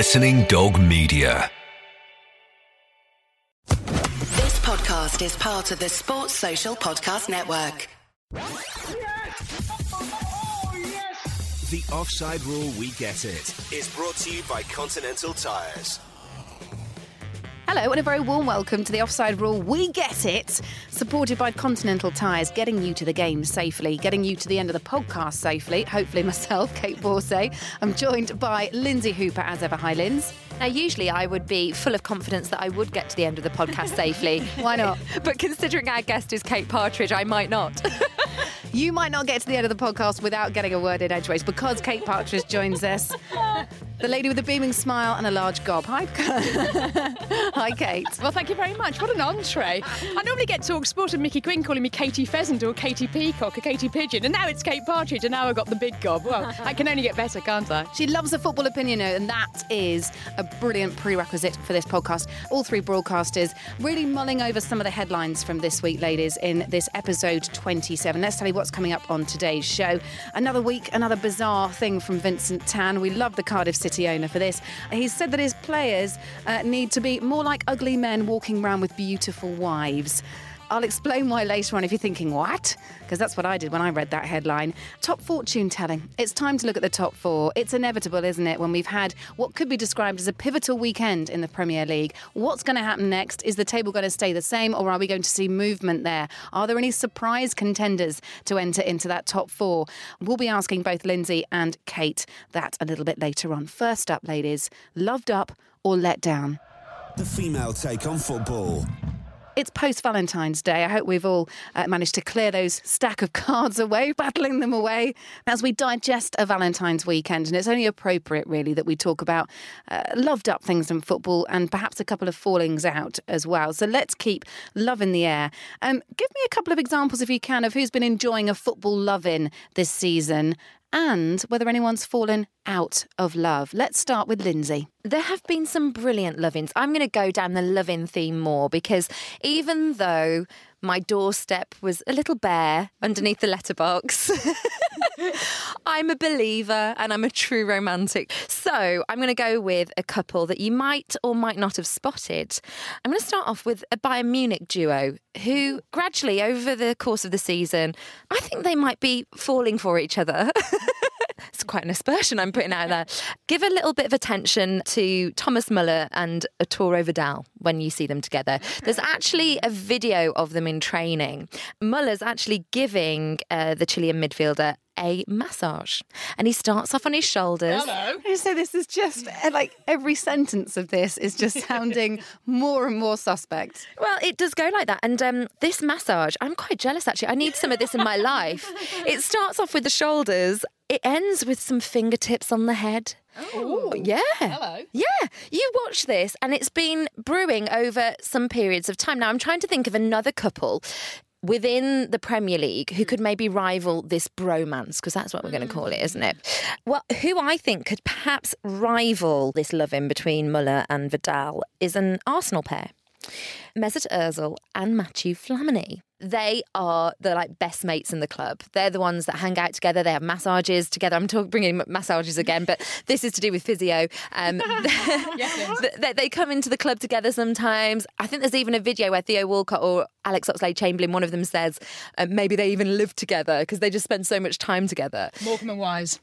Listening Dog Media. This podcast is part of the Sports Social Podcast Network. The offside rule, we get it, is brought to you by Continental Tyres. Hello, and a very warm welcome to the Offside Rule. We get it, supported by Continental Tyres, getting you to the game safely, getting you to the end of the podcast safely. Hopefully, myself, Kait Borsay. I'm joined by Lynsey Hooper, as ever. Hi, Linz. Now, usually I would be full of confidence that I would get to the end of the podcast safely. Why not? but considering our guest is Kate Partridge, I might not. You might not get to the end of the podcast without getting a word in edgeways because Kate Partridge joins us. The lady with a beaming smile and a large gob. Hi, Hi, Kate. Well, thank you very much. What an entree. I normally get talk sport and Mickey Quinn calling me Katie Pheasant or Katie Peacock or Katie Pigeon, and now it's Kate Partridge, and now I've got the big gob. Well, I can only get better, can't I? She loves a football opinion, and that is a brilliant prerequisite for this podcast. All three broadcasters really mulling over some of the headlines from this week, ladies, in this episode 27. Let's tell you what's coming up on today's show. Another week, another bizarre thing from Vincent Tan. We love the Cardiff City owner for this. He's said that his players uh, need to be more like ugly men walking around with beautiful wives. I'll explain why later on if you're thinking, what? Because that's what I did when I read that headline. Top fortune telling. It's time to look at the top four. It's inevitable, isn't it, when we've had what could be described as a pivotal weekend in the Premier League? What's going to happen next? Is the table going to stay the same or are we going to see movement there? Are there any surprise contenders to enter into that top four? We'll be asking both Lynsey and Kate that a little bit later on. First up, ladies, loved up or let down? The female take on football. It's post Valentine's Day. I hope we've all uh, managed to clear those stack of cards away, battling them away as we digest a Valentine's weekend. And it's only appropriate, really, that we talk about uh, loved up things in football and perhaps a couple of fallings out as well. So let's keep love in the air. Um, give me a couple of examples, if you can, of who's been enjoying a football loving this season and whether anyone's fallen out of love. Let's start with Lynsey. There have been some brilliant lovings. I'm going to go down the loving theme more because even though my doorstep was a little bare underneath the letterbox, I'm a believer and I'm a true romantic. So I'm going to go with a couple that you might or might not have spotted. I'm going to start off with a Bayern Munich duo who gradually over the course of the season, I think they might be falling for each other. it's quite an aspersion I'm putting out there. Give a little bit of attention to Thomas Muller and Arturo Vidal when you see them together. There's actually a video of them in training. Muller's actually giving uh, the Chilean midfielder a massage. And he starts off on his shoulders. I say this is just uh, like every sentence of this is just sounding more and more suspect. Well, it does go like that. And um, this massage, I'm quite jealous actually. I need some of this in my life. It starts off with the shoulders, it ends with some fingertips on the head. Oh, Yeah. Hello. Yeah. You watch this and it's been brewing over some periods of time. Now, I'm trying to think of another couple within the Premier League who could maybe rival this bromance, because that's what we're going to call it, isn't it? Well, who I think could perhaps rival this love in between Muller and Vidal is an Arsenal pair. Mesut Ozil and Mathieu Flamini. They are the like best mates in the club. They're the ones that hang out together. They have massages together. I'm talking bringing massages again, but this is to do with physio. Um, they, they come into the club together sometimes. I think there's even a video where Theo Walcott or Alex Oxlade-Chamberlain, one of them says uh, maybe they even live together because they just spend so much time together. Morecambe and Wise.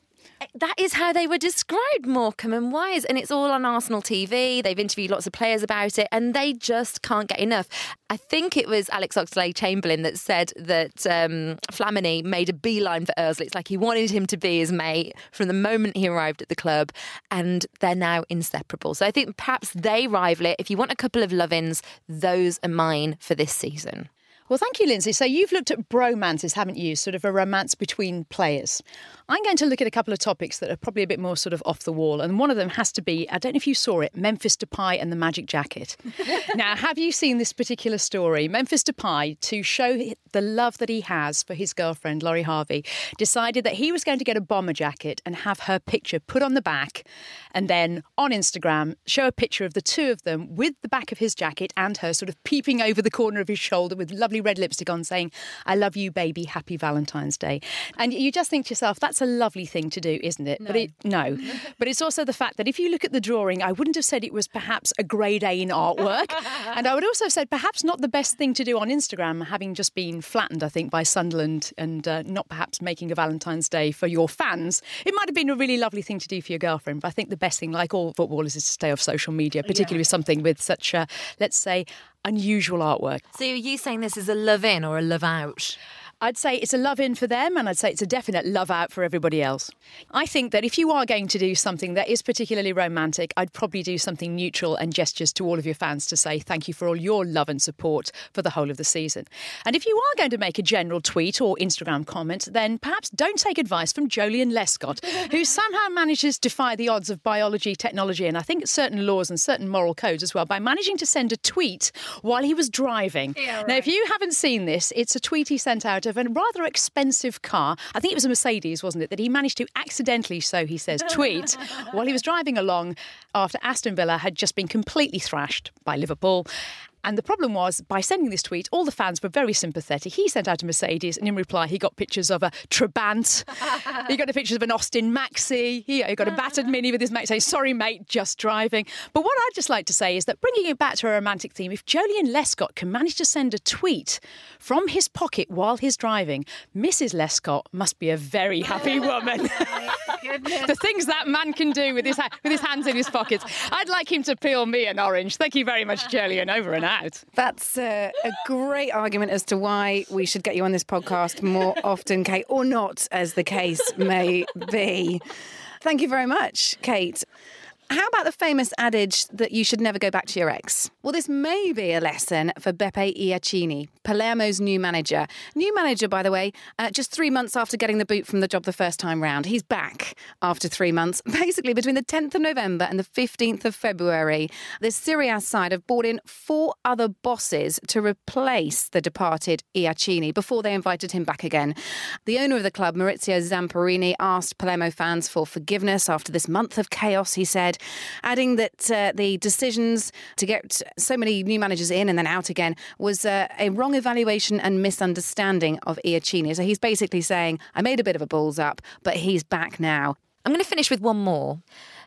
That is how they were described, Morecambe and Wise. And it's all on Arsenal TV. They've interviewed lots of players about it, and they just can't get enough. I think it was Alex Oxlade Chamberlain that said that um, Flamini made a beeline for Ozil. It's like he wanted him to be his mate from the moment he arrived at the club, and they're now inseparable. So I think perhaps they rival it. If you want a couple of love-ins, those are mine for this season. Well, thank you, Lynsey. So you've looked at bromances, haven't you? Sort of a romance between players. I'm going to look at a couple of topics that are probably a bit more sort of off the wall. And one of them has to be I don't know if you saw it Memphis Depay and the Magic Jacket. now, have you seen this particular story? Memphis Depay, to show the love that he has for his girlfriend, Lori Harvey, decided that he was going to get a bomber jacket and have her picture put on the back. And then on Instagram, show a picture of the two of them with the back of his jacket and her sort of peeping over the corner of his shoulder with lovely red lipstick on saying, I love you, baby, happy Valentine's Day. And you just think to yourself, that's a lovely thing to do, isn't it? No. But it, no. but it's also the fact that if you look at the drawing, I wouldn't have said it was perhaps a grade A in artwork. and I would also have said perhaps not the best thing to do on Instagram, having just been flattened, I think, by Sunderland and uh, not perhaps making a Valentine's Day for your fans. It might have been a really lovely thing to do for your girlfriend, but I think the best thing, like all footballers, is to stay off social media, particularly yeah. with something with such, a, let's say, unusual artwork. So are you saying this is a love in or a love out? I'd say it's a love in for them, and I'd say it's a definite love out for everybody else. I think that if you are going to do something that is particularly romantic, I'd probably do something neutral and gestures to all of your fans to say thank you for all your love and support for the whole of the season. And if you are going to make a general tweet or Instagram comment, then perhaps don't take advice from Joleon Lescott, who somehow manages to defy the odds of biology, technology, and I think certain laws and certain moral codes as well by managing to send a tweet while he was driving. Yeah, right. Now, if you haven't seen this, it's a tweet he sent out of a rather expensive car. I think it was a Mercedes, wasn't it? That he managed to accidentally, so he says, tweet while he was driving along after Aston Villa had just been completely thrashed by Liverpool. And the problem was, by sending this tweet, all the fans were very sympathetic. He sent out a Mercedes, and in reply, he got pictures of a Trabant. he got the pictures of an Austin Maxi. He, he got a battered Mini with his mate saying, Sorry, mate, just driving. But what I'd just like to say is that bringing it back to a romantic theme, if Joleon Lescott can manage to send a tweet from his pocket while he's driving, Mrs. Lescott must be a very happy woman. the things that man can do with his, with his hands in his pockets. I'd like him to peel me an orange. Thank you very much, Joleon. Over and out out. That's uh, a great argument as to why we should get you on this podcast more often, Kate, or not, as the case may be. Thank you very much, Kate. How about the famous adage that you should never go back to your ex? Well, this may be a lesson for Beppe Iachini, Palermo's new manager. New manager, by the way, uh, just three months after getting the boot from the job the first time round. He's back after three months. Basically, between the 10th of November and the 15th of February, the Serie A side have brought in four other bosses to replace the departed Iachini before they invited him back again. The owner of the club, Maurizio Zamparini, asked Palermo fans for forgiveness after this month of chaos, he said adding that uh, the decisions to get so many new managers in and then out again was uh, a wrong evaluation and misunderstanding of Iachini. So he's basically saying, I made a bit of a balls up, but he's back now. I'm going to finish with one more.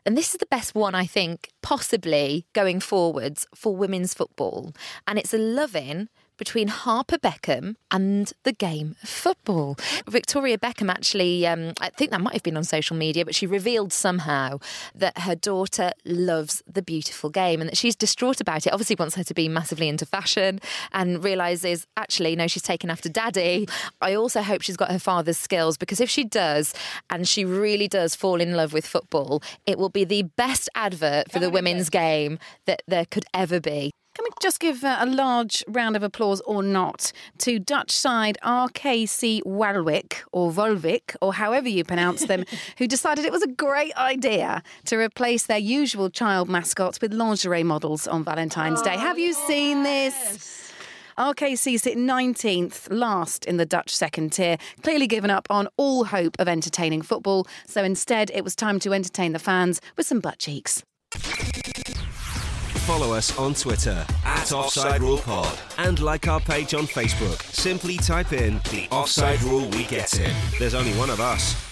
And this is the best one, I think, possibly going forwards for women's football. And it's a loving between Harper Beckham and the game of football. Victoria Beckham actually, um, I think that might have been on social media, but she revealed somehow that her daughter loves the beautiful game and that she's distraught about it. Obviously, wants her to be massively into fashion and realizes actually, no, she's taken after daddy. I also hope she's got her father's skills because if she does and she really does fall in love with football, it will be the best advert for the women's game that there could ever be. Can we just give uh, a large round of applause or not to Dutch side RKC Waalwijk or Volvic or however you pronounce them, who decided it was a great idea to replace their usual child mascots with lingerie models on Valentine's oh, Day. Have you yes. seen this? RKC sit 19th, last in the Dutch second tier, clearly given up on all hope of entertaining football. So instead, it was time to entertain the fans with some butt cheeks follow us on Twitter at Offside Rule Pod and like our page on Facebook. Simply type in the Offside Rule We Get In. There's only one of us.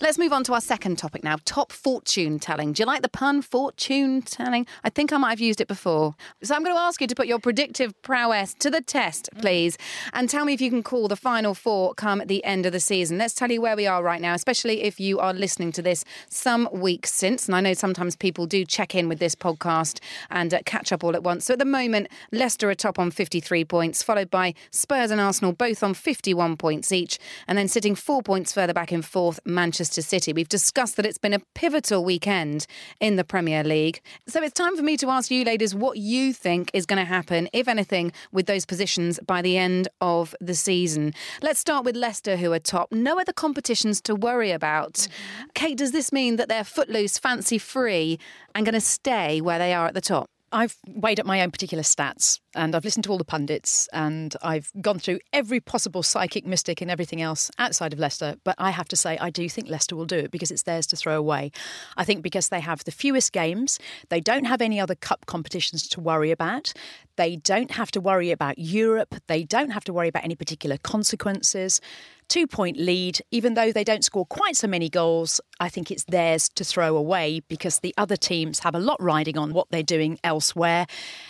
Let's move on to our second topic now top fortune telling. Do you like the pun fortune telling? I think I might have used it before. So I'm going to ask you to put your predictive prowess to the test, please, and tell me if you can call the final four come at the end of the season. Let's tell you where we are right now, especially if you are listening to this some weeks since. And I know sometimes people do check in with this podcast and uh, catch up all at once. So at the moment, Leicester are top on 53 points, followed by Spurs and Arsenal both on 51 points each, and then sitting four points further back in fourth, Manchester. Manchester City. We've discussed that it's been a pivotal weekend in the Premier League. So it's time for me to ask you, ladies, what you think is going to happen, if anything, with those positions by the end of the season. Let's start with Leicester, who are top. No other competitions to worry about. Mm-hmm. Kate, does this mean that they're footloose, fancy free, and going to stay where they are at the top? I've weighed up my own particular stats and I've listened to all the pundits and I've gone through every possible psychic mystic and everything else outside of Leicester. But I have to say, I do think Leicester will do it because it's theirs to throw away. I think because they have the fewest games, they don't have any other cup competitions to worry about. They don't have to worry about Europe. They don't have to worry about any particular consequences two point lead, even though they don't score quite so many goals, I think it's theirs to throw away because the other teams have a lot riding on what they're doing elsewhere.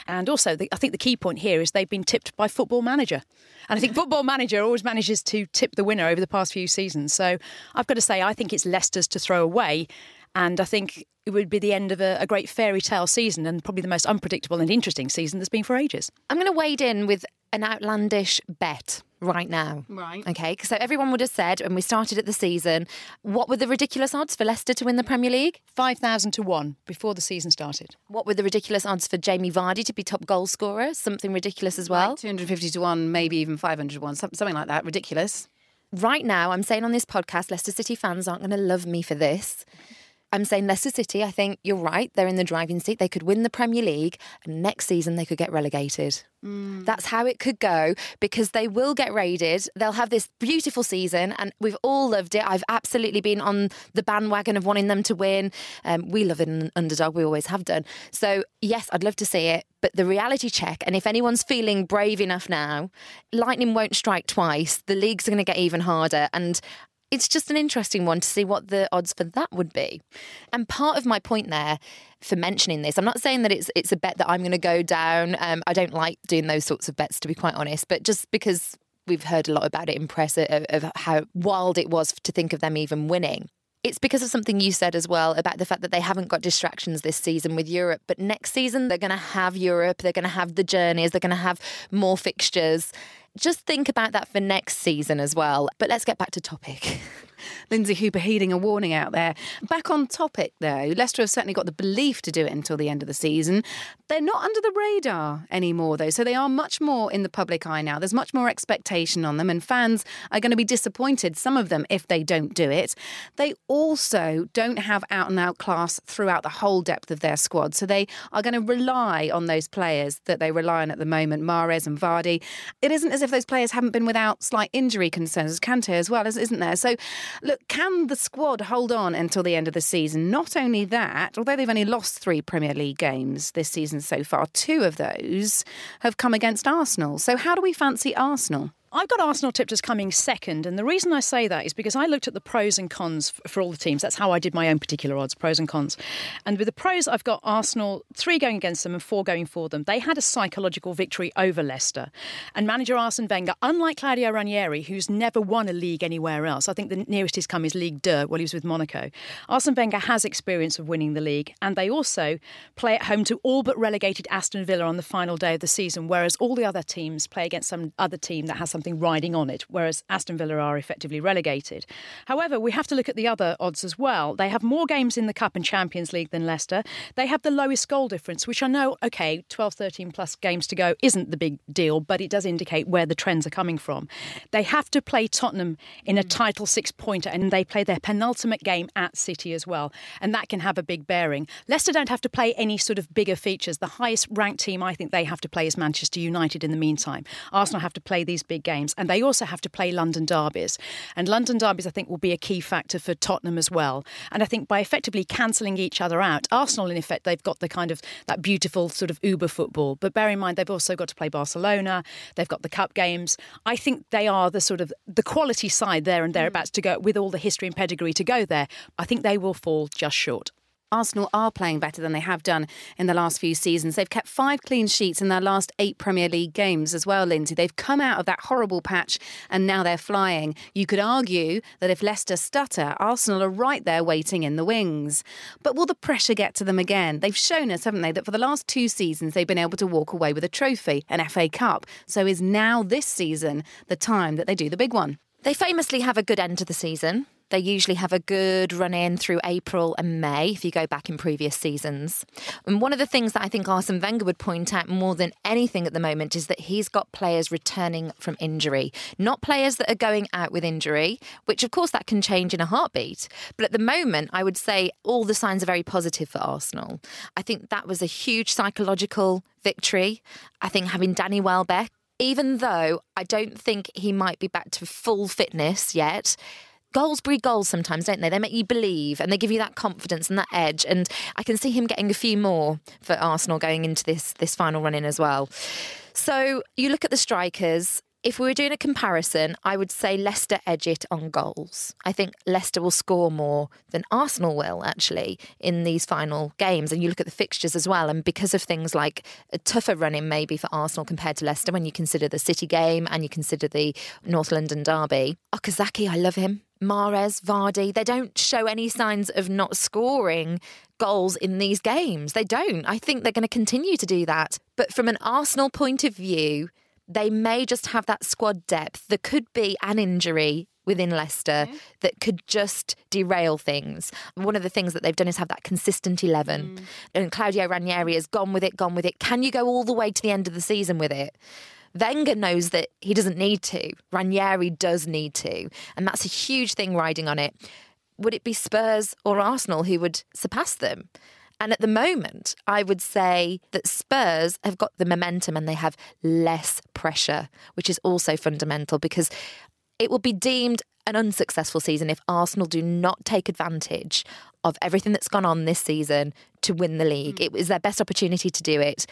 And also, the, I think the key point here is they've been tipped by Football Manager. And I think Football Manager always manages to tip the winner over the past few seasons. So I've got to say, I think it's Leicester's to throw away. And I think it would be the end of a, a, great fairy tale season and probably the most unpredictable and interesting season there's been for ages. I'm going to wade in with an outlandish bet right now. Right. Okay. So everyone would have said when we started at the season, what were the ridiculous odds for Leicester to win the Premier League? 5,000 to 1 before the season started. What were the ridiculous odds for Jamie Vardy to be top goal scorer? Something ridiculous as well. Like 250 to 1, maybe even 500 to 1, something like that. Ridiculous. Right now, I'm saying on this podcast, Leicester City fans aren't going to love me for this. I'm saying Leicester City, I think you're right. They're in the driving seat. They could win the Premier League, and next season they could get relegated. Mm. That's how it could go because they will get raided. They'll have this beautiful season, and we've all loved it. I've absolutely been on the bandwagon of wanting them to win. Um, we love an underdog, we always have done. So, yes, I'd love to see it. But the reality check, and if anyone's feeling brave enough now, lightning won't strike twice. The leagues are going to get even harder. And it's just an interesting one to see what the odds for that would be. And part of my point there for mentioning this, I'm not saying that it's it's a bet that I'm going to go down. Um, I don't like doing those sorts of bets, to be quite honest. But just because we've heard a lot about it in press of, of how wild it was to think of them even winning. It's because of something you said as well about the fact that they haven't got distractions this season with Europe. But next season, they're going to have Europe, they're going to have the journeys, they're going to have more fixtures just think about that for next season as well. But let's get back to topic. Lynsey Hooper heeding a warning out there. Back on topic, though, Leicester have certainly got the belief to do it until the end of the season. They're not under the radar anymore, though, so they are much more in the public eye now. There's much more expectation on them, and fans are going to be disappointed, some of them, if they don't do it. They also don't have out and out class throughout the whole depth of their squad, so they are going to rely on those players that they rely on at the moment, Mahrez and Vardy. It isn't as if those players haven't been without slight injury concerns, Kante as well, isn't there? So Look, can the squad hold on until the end of the season? Not only that, although they've only lost three Premier League games this season so far, two of those have come against Arsenal. So, how do we fancy Arsenal? I've got Arsenal tipped as coming second, and the reason I say that is because I looked at the pros and cons for all the teams. That's how I did my own particular odds, pros and cons. And with the pros, I've got Arsenal three going against them and four going for them. They had a psychological victory over Leicester, and manager Arsene Wenger, unlike Claudio Ranieri, who's never won a league anywhere else, I think the nearest he's come is League Deux while he was with Monaco. Arsene Wenger has experience of winning the league, and they also play at home to all but relegated Aston Villa on the final day of the season, whereas all the other teams play against some other team that has something riding on it, whereas Aston Villa are effectively relegated. However, we have to look at the other odds as well. They have more games in the Cup and Champions League than Leicester. They have the lowest goal difference, which I know, okay, 12, 13 plus games to go isn't the big deal, but it does indicate where the trends are coming from. They have to play Tottenham in a mm. title six pointer, and they play their penultimate game at City as well, and that can have a big bearing. Leicester don't have to play any sort of bigger features. The highest ranked team I think they have to play is Manchester United in the meantime. Arsenal have to play these big games, and they also have to play London derbies. And London derbies, I think, will be a key factor for Tottenham as well. And I think by effectively cancelling each other out, Arsenal, in effect, they've got the kind of that beautiful sort of uber football. But bear in mind, they've also got to play Barcelona. They've got the cup games. I think they are the sort of the quality side there and thereabouts to go with all the history and pedigree to go there. I think they will fall just short. Arsenal are playing better than they have done in the last few seasons. They've kept five clean sheets in their last eight Premier League games as well, Lynsey. They've come out of that horrible patch and now they're flying. You could argue that if Leicester stutter, Arsenal are right there waiting in the wings. But will the pressure get to them again? They've shown us, haven't they, that for the last two seasons they've been able to walk away with a trophy, an FA Cup. So is now this season the time that they do the big one? They famously have a good end to the season. They usually have a good run in through April and May if you go back in previous seasons. And one of the things that I think Arsene Wenger would point out more than anything at the moment is that he's got players returning from injury, not players that are going out with injury, which of course that can change in a heartbeat. But at the moment, I would say all the signs are very positive for Arsenal. I think that was a huge psychological victory. I think having Danny Welbeck even though I don't think he might be back to full fitness yet, goals breed goals sometimes, don't they? They make you believe and they give you that confidence and that edge. And I can see him getting a few more for Arsenal going into this this final run in as well. So you look at the strikers. If we were doing a comparison, I would say Leicester edge it on goals. I think Leicester will score more than Arsenal will actually in these final games. And you look at the fixtures as well, and because of things like a tougher running maybe for Arsenal compared to Leicester, when you consider the City game and you consider the North London derby, Okazaki, I love him. Mahrez, Vardy, they don't show any signs of not scoring goals in these games. They don't. I think they're going to continue to do that. But from an Arsenal point of view, they may just have that squad depth. There could be an injury within Leicester mm. that could just derail things. One of the things that they've done is have that consistent 11. Mm. And Claudio Ranieri has gone with it, gone with it. Can you go all the way to the end of the season with it? Wenger knows that he doesn't need to. Ranieri does need to. And that's a huge thing riding on it. Would it be Spurs or Arsenal who would surpass them? And at the moment, I would say that Spurs have got the momentum and they have less pressure, which is also fundamental because it will be deemed an unsuccessful season if Arsenal do not take advantage of everything that's gone on this season to win the league. Mm. It was their best opportunity to do it.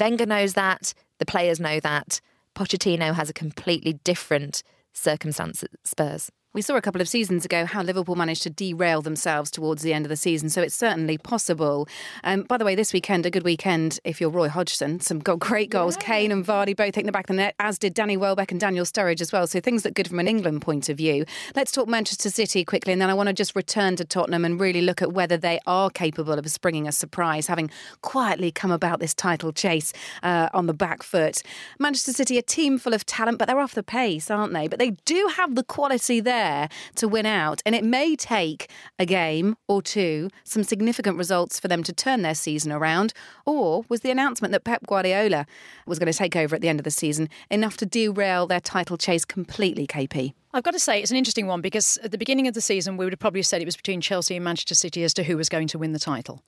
Wenger knows that. The players know that. Pochettino has a completely different circumstance at Spurs. We saw a couple of seasons ago how Liverpool managed to derail themselves towards the end of the season, so it's certainly possible. Um, by the way, this weekend, a good weekend if you're Roy Hodgson. Some great goals. Yeah. Kane and Vardy both hitting the back of the net, as did Danny Welbeck and Daniel Sturridge as well. So things look good from an England point of view. Let's talk Manchester City quickly, and then I want to just return to Tottenham and really look at whether they are capable of springing a surprise, having quietly come about this title chase uh, on the back foot. Manchester City, a team full of talent, but they're off the pace, aren't they? But they do have the quality there there to win out. And it may take a game or two, some significant results for them to turn their season around. Or was the announcement that Pep Guardiola was going to take over at the end of the season enough to derail their title chase completely, KP? I've got to say, it's an interesting one because at the beginning of the season, we would have probably said it was between Chelsea and Manchester City as to who was going to win the title.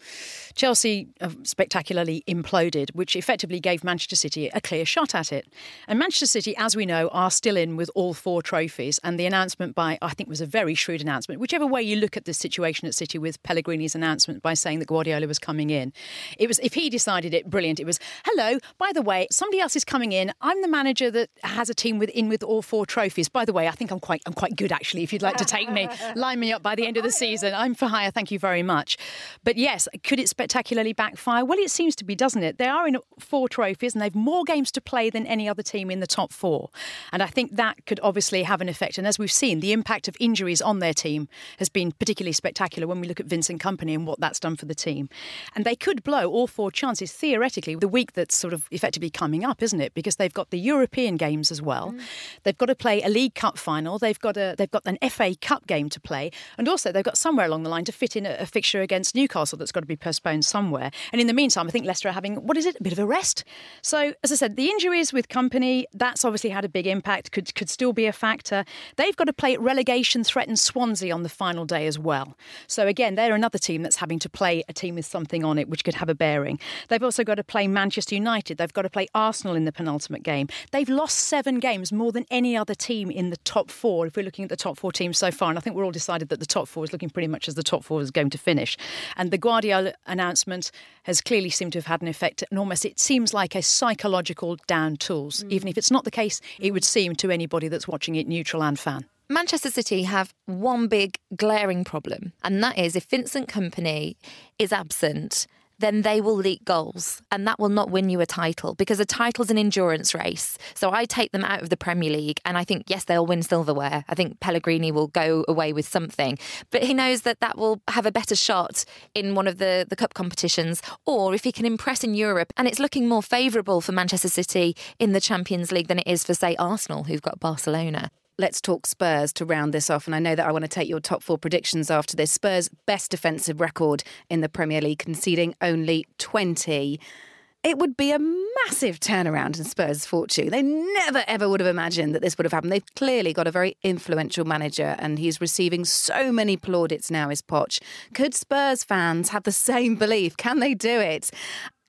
Chelsea uh, spectacularly imploded, which effectively gave Manchester City a clear shot at it. And Manchester City, as we know, are still in with all four trophies. And the announcement by, I think, was a very shrewd announcement. Whichever way you look at the situation at City with Pellegrini's announcement by saying that Guardiola was coming in, it was if he decided it, brilliant. It was, hello, by the way, somebody else is coming in. I'm the manager that has a team within with all four trophies. By the way, I think I'm I'm quite I'm quite good actually. If you'd like to take me, line me up by the end of the season. I'm for hire. Thank you very much. But yes, could it spectacularly backfire? Well, it seems to be, doesn't it? They are in four trophies and they've more games to play than any other team in the top four. And I think that could obviously have an effect. And as we've seen, the impact of injuries on their team has been particularly spectacular when we look at Vincent Kompany and what that's done for the team. And they could blow all four chances theoretically the week that's sort of effectively coming up, isn't it? Because they've got the European games as well. Mm. They've got to play a League Cup final final. They've got a they've got an FA Cup game to play, and also they've got somewhere along the line to fit in a, a fixture against Newcastle that's got to be postponed somewhere. And in the meantime, I think Leicester are having what is it a bit of a rest. So as I said, the injuries with Kompany that's obviously had a big impact. Could could still be a factor. They've got to play relegation threatened Swansea on the final day as well. So again, they're another team that's having to play a team with something on it which could have a bearing. They've also got to play Manchester United. They've got to play Arsenal in the penultimate game. They've lost seven games, more than any other team in the top four. If we're looking at the top four teams so far, and I think we're all decided that the top four is looking pretty much as the top four is going to finish. And the Guardiola announcement has clearly seemed to have had an effect, and almost it seems like a psychological down tools. Mm. Even if it's not the case, it would seem to anybody that's watching it, neutral and fan. Manchester City have one big glaring problem, and that is if Vincent Kompany is absent, then they will leak goals and that will not win you a title because a title's an endurance race. So I take them out of the Premier League and I think, yes, they'll win silverware. I think Pellegrini will go away with something, but he knows that that will have a better shot in one of the, the cup competitions or if he can impress in Europe. And it's looking more favourable for Manchester City in the Champions League than it is for, say, Arsenal, who've got Barcelona. Let's talk Spurs to round this off. And I know that I want to take your top four predictions after this. Spurs' best defensive record in the Premier League, conceding only 20 it would be a massive turnaround in Spurs' fortune. They never, ever would have imagined that this would have happened. They've clearly got a very influential manager, and he's receiving so many plaudits now, is Poch. Could Spurs fans have the same belief? Can they do it?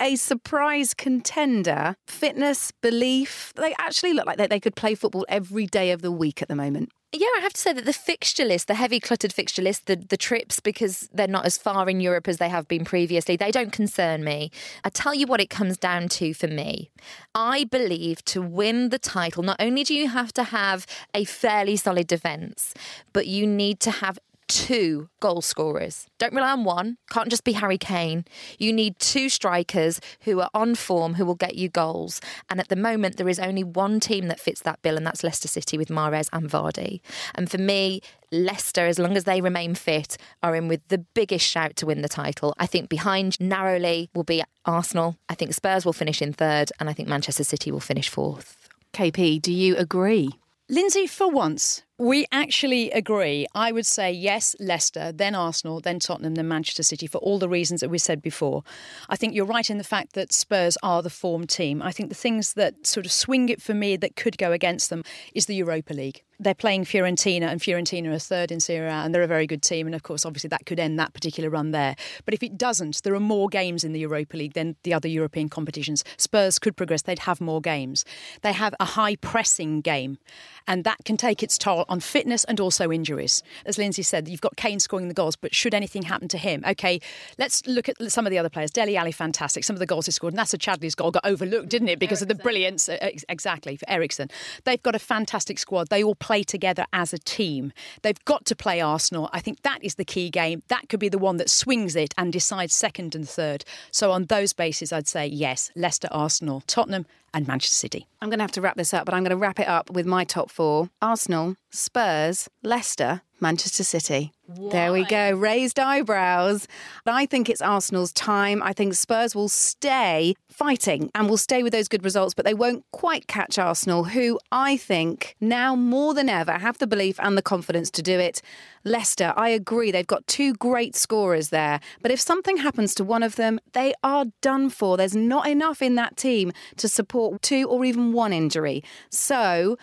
A surprise contender, fitness, belief. They actually look like they, they could play football every day of the week at the moment. Yeah, I have to say that the fixture list, the heavy cluttered fixture list, the, the trips, because they're not as far in Europe as they have been previously, they don't concern me. I tell you what it comes down to for me. I believe to win the title, not only do you have to have a fairly solid defence, but you need to have two goal scorers. Don't rely on one. Can't just be Harry Kane. You need two strikers who are on form who will get you goals. And at the moment, there is only one team that fits that bill, and that's Leicester City with Mahrez and Vardy. And for me, Leicester, as long as they remain fit, are in with the biggest shout to win the title. I think behind narrowly will be Arsenal. I think Spurs will finish in third, and I think Manchester City will finish fourth. KP, do you agree? Lynsey, for once, we actually agree. I would say yes, Leicester, then Arsenal, then Tottenham, then Manchester City for all the reasons that we said before. I think you're right in the fact that Spurs are the form team. I think the things that sort of swing it for me that could go against them is the Europa League. They're playing Fiorentina, and Fiorentina are third in Serie A, and they're a very good team. And of course, obviously, that could end that particular run there. But if it doesn't, there are more games in the Europa League than the other European competitions. Spurs could progress, they'd have more games. They have a high pressing game, and that can take its toll on fitness and also injuries. As Lynsey said, you've got Kane scoring the goals, but should anything happen to him, okay, let's look at some of the other players. Dele Alli, fantastic. Some of the goals he scored. Nacer Chadli's goal got overlooked, didn't it, because Eriksen. of the brilliance? Exactly, for Eriksen. They've got a fantastic squad. They all play together as a team. They've got to play Arsenal. I think that is the key game. That could be the one that swings it and decides second and third. So on those bases, I'd say yes, Leicester, Arsenal, Tottenham, and Manchester City. I'm going to have to wrap this up, but I'm going to wrap it up with my top four Arsenal, Spurs, Leicester, Manchester City. Why? There we go. Raised eyebrows. I think it's Arsenal's time. I think Spurs will stay fighting and will stay with those good results, but they won't quite catch Arsenal, who I think now more than ever have the belief and the confidence to do it. Leicester, I agree. They've got two great scorers there. But if something happens to one of them, they are done for. There's not enough in that team to support two or even one injury. So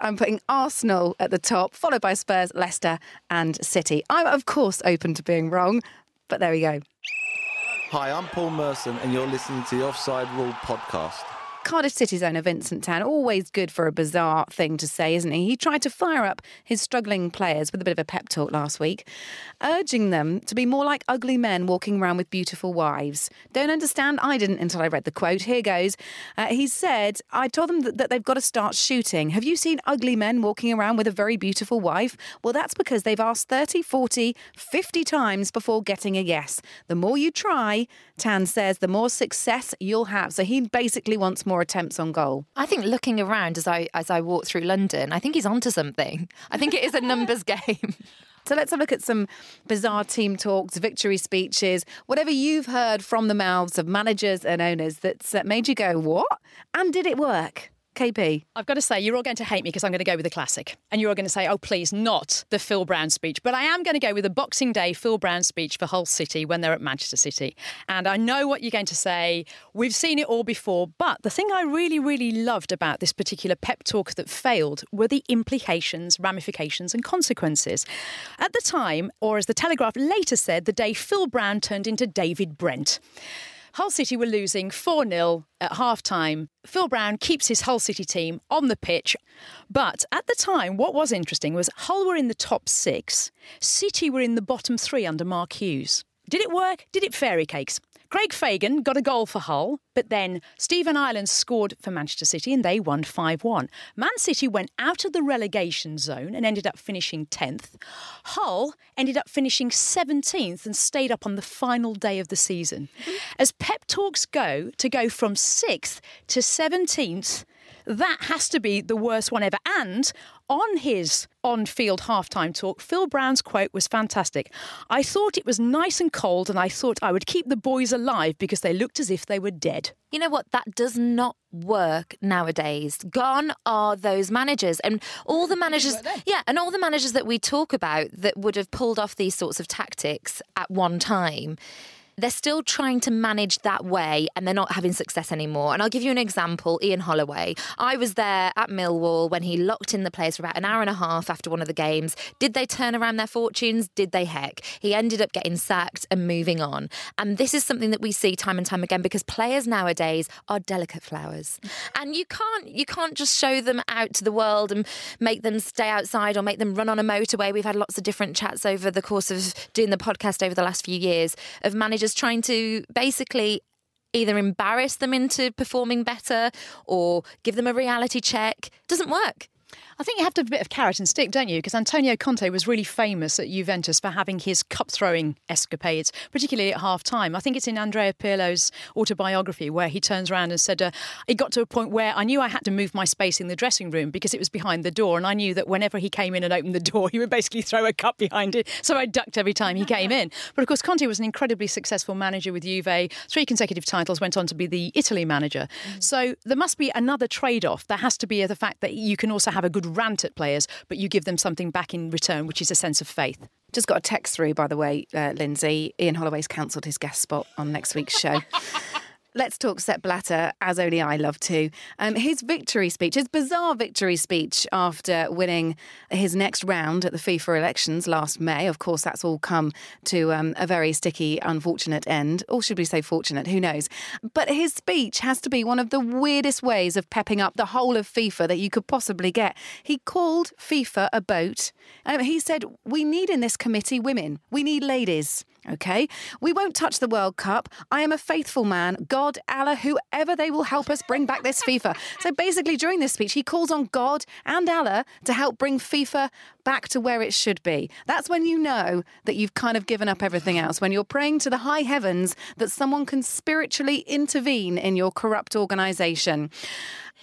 I'm putting Arsenal at the top, followed by Spurs, Leicester, and City. I'm, of course, open to being wrong, but there we go. Hi, I'm Paul Merson, and you're listening to the Offside Rule podcast. Cardiff City's owner Vincent Tan, always good for a bizarre thing to say, isn't he? He tried to fire up his struggling players with a bit of a pep talk last week, urging them to be more like ugly men walking around with beautiful wives. Don't understand? I didn't until I read the quote. Here goes. Uh, he said, I told them that, that they've got to start shooting. Have you seen ugly men walking around with a very beautiful wife? Well, that's because they've asked 30, 40, 50 times before getting a yes. The more you try, Tan says, the more success you'll have. So he basically wants more attempts on goal. I think looking around as I as I walk through London, I think he's onto something. I think it is a numbers game. So let's have a look at some bizarre team talks, victory speeches, whatever you've heard from the mouths of managers and owners that's uh, made you go, what? And did it work? KP. I've got to say, you're all going to hate me because I'm going to go with a classic. And you're all going to say, oh, please, not the Phil Brown speech. But I am going to go with a Boxing Day Phil Brown speech for Hull City when they're at Manchester City. And I know what you're going to say. We've seen it all before. But the thing I really, really loved about this particular pep talk that failed were the implications, ramifications, and consequences. At the time, or as the Telegraph later said, the day Phil Brown turned into David Brent. Hull City were losing 4 0 at half time. Phil Brown keeps his Hull City team on the pitch. But at the time, what was interesting was Hull were in the top six, City were in the bottom three under Mark Hughes. Did it work? Did it fairy cakes? Craig Fagan got a goal for Hull, but then Stephen Ireland scored for Manchester City and they won 5 1. Man City went out of the relegation zone and ended up finishing 10th. Hull ended up finishing 17th and stayed up on the final day of the season. As pep talks go, to go from 6th to 17th That has to be the worst one ever. And on his on field halftime talk, Phil Brown's quote was fantastic. I thought it was nice and cold, and I thought I would keep the boys alive because they looked as if they were dead. You know what? That does not work nowadays. Gone are those managers. And all the managers, yeah, and all the managers that we talk about that would have pulled off these sorts of tactics at one time they're still trying to manage that way and they're not having success anymore. And I'll give you an example Ian Holloway. I was there at Millwall when he locked in the players for about an hour and a half after one of the games. Did they turn around their fortunes? Did they heck? He ended up getting sacked and moving on. And this is something that we see time and time again because players nowadays are delicate flowers. And you can't you can't just show them out to the world and make them stay outside or make them run on a motorway. We've had lots of different chats over the course of doing the podcast over the last few years of managers just trying to basically either embarrass them into performing better or give them a reality check doesn't work. I think you have to have a bit of carrot and stick, don't you? Because Antonio Conte was really famous at Juventus for having his cup throwing escapades, particularly at half time. I think it's in Andrea Pirlo's autobiography where he turns around and said, uh, It got to a point where I knew I had to move my space in the dressing room because it was behind the door. And I knew that whenever he came in and opened the door, he would basically throw a cup behind it. So I ducked every time he came in. But of course, Conte was an incredibly successful manager with Juve, three consecutive titles, went on to be the Italy manager. Mm. So there must be another trade off. There has to be the fact that you can also have a good rant at players, but you give them something back in return, which is a sense of faith. Just got a text through, by the way, uh, Lynsey. Ian Holloway's cancelled his guest spot on next week's show. Let's talk Sepp Blatter, as only I love to. Um, his victory speech, his bizarre victory speech after winning his next round at the FIFA elections last May. Of course, that's all come to um, a very sticky, unfortunate end. Or should we say fortunate? Who knows? But his speech has to be one of the weirdest ways of pepping up the whole of FIFA that you could possibly get. He called FIFA a boat. Um, he said, We need in this committee women, we need ladies. Okay, we won't touch the World Cup. I am a faithful man. God, Allah, whoever they will help us bring back this FIFA. So basically, during this speech, he calls on God and Allah to help bring FIFA back to where it should be. That's when you know that you've kind of given up everything else, when you're praying to the high heavens that someone can spiritually intervene in your corrupt organisation.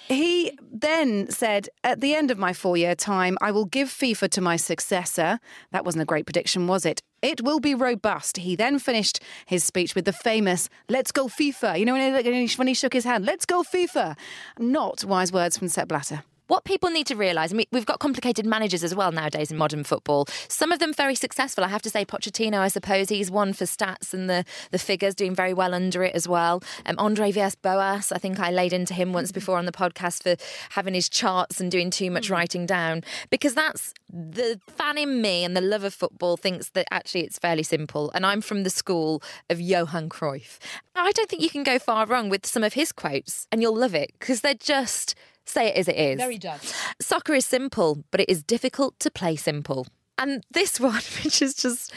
He then said, At the end of my four year time, I will give FIFA to my successor. That wasn't a great prediction, was it? It will be robust. He then finished his speech with the famous "Let's go FIFA." You know when he, shook his hand, "Let's go FIFA." Not wise words from Sepp Blatter. What people need to realise, I mean, we've got complicated managers as well nowadays in modern football. Some of them very successful. I have to say, Pochettino, I suppose, he's one for stats and the, the figures, doing very well under it as well. Um, Andre Villas-Boas, I think I laid into him once before on the podcast for having his charts and doing too much mm. writing down. Because that's the fan in me and the love of football thinks that actually it's fairly simple. And I'm from the school of Johan Cruyff. I don't think you can go far wrong with some of his quotes, and you'll love it because they're just Say it as it is. Very done. Soccer is simple, but it is difficult to play simple. And this one, which is just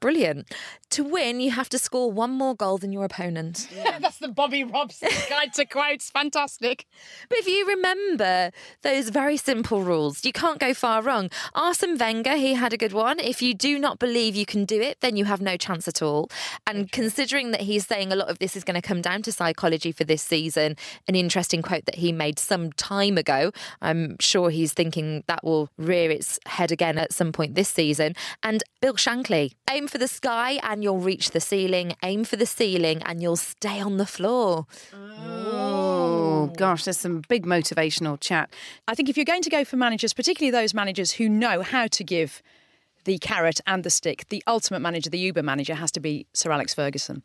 brilliant. To win, you have to score one more goal than your opponent. Yeah. That's the Bobby Robson guide to quotes. Fantastic. But if you remember those very simple rules, you can't go far wrong. Arsene Wenger, he had a good one. If you do not believe you can do it, then you have no chance at all. And considering that he's saying a lot of this is going to come down to psychology for this season, an interesting quote that he made some time ago. I'm sure he's thinking that will rear its head again at some point this season. And Bill Shankly, aim for the sky and you'll reach the ceiling. Aim for the ceiling and you'll stay on the floor. Oh, gosh, there's some big motivational chat. I think if you're going to go for managers, particularly those managers who know how to give the carrot and the stick, the ultimate manager, the Uber manager, has to be Sir Alex Ferguson.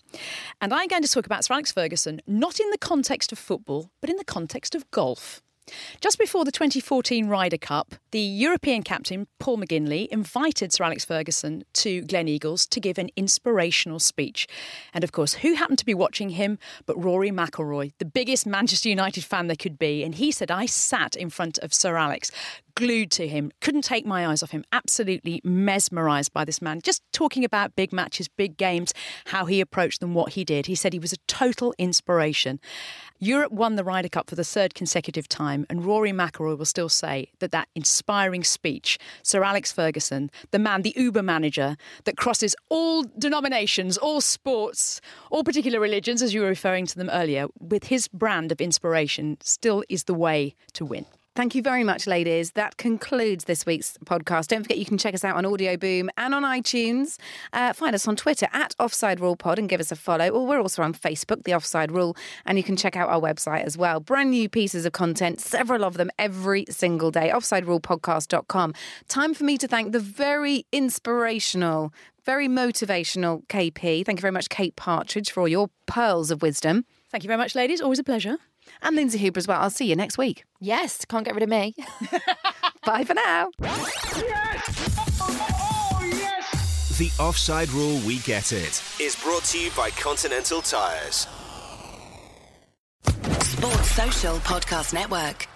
And I'm going to talk about Sir Alex Ferguson not in the context of football, but in the context of golf. Just before the 2014 Ryder Cup, the European captain, Paul McGinley, invited Sir Alex Ferguson to Gleneagles to give an inspirational speech. And of course, who happened to be watching him but Rory McIlroy, the biggest Manchester United fan there could be. And he said, I sat in front of Sir Alex, glued to him, couldn't take my eyes off him, absolutely mesmerised by this man. Just talking about big matches, big games, how he approached them, what he did. He said he was a total inspiration. Europe won the Ryder Cup for the third consecutive time, and Rory McIlroy will still say that that inspiring speech, Sir Alex Ferguson, the man, the Uber manager that crosses all denominations, all sports, all particular religions, as you were referring to them earlier, with his brand of inspiration, still is the way to win. Thank you very much, ladies. That concludes this week's podcast. Don't forget you can check us out on Audio Boom and on iTunes. Uh, find us on Twitter at Offside Rule Pod and give us a follow. Or we're also on Facebook, The Offside Rule, and you can check out our website as well. Brand new pieces of content, several of them every single day. OffsideRulePodcast.com. Time for me to thank the very inspirational, very motivational KP. Thank you very much, Kate Partridge, for all your pearls of wisdom. Thank you very much, ladies. Always a pleasure. And Lynsey Hooper as well. I'll see you next week. Yes, can't get rid of me. Bye for now. The Offside Rule We Get It is brought to you by Continental Tyres. Sports Social Podcast Network.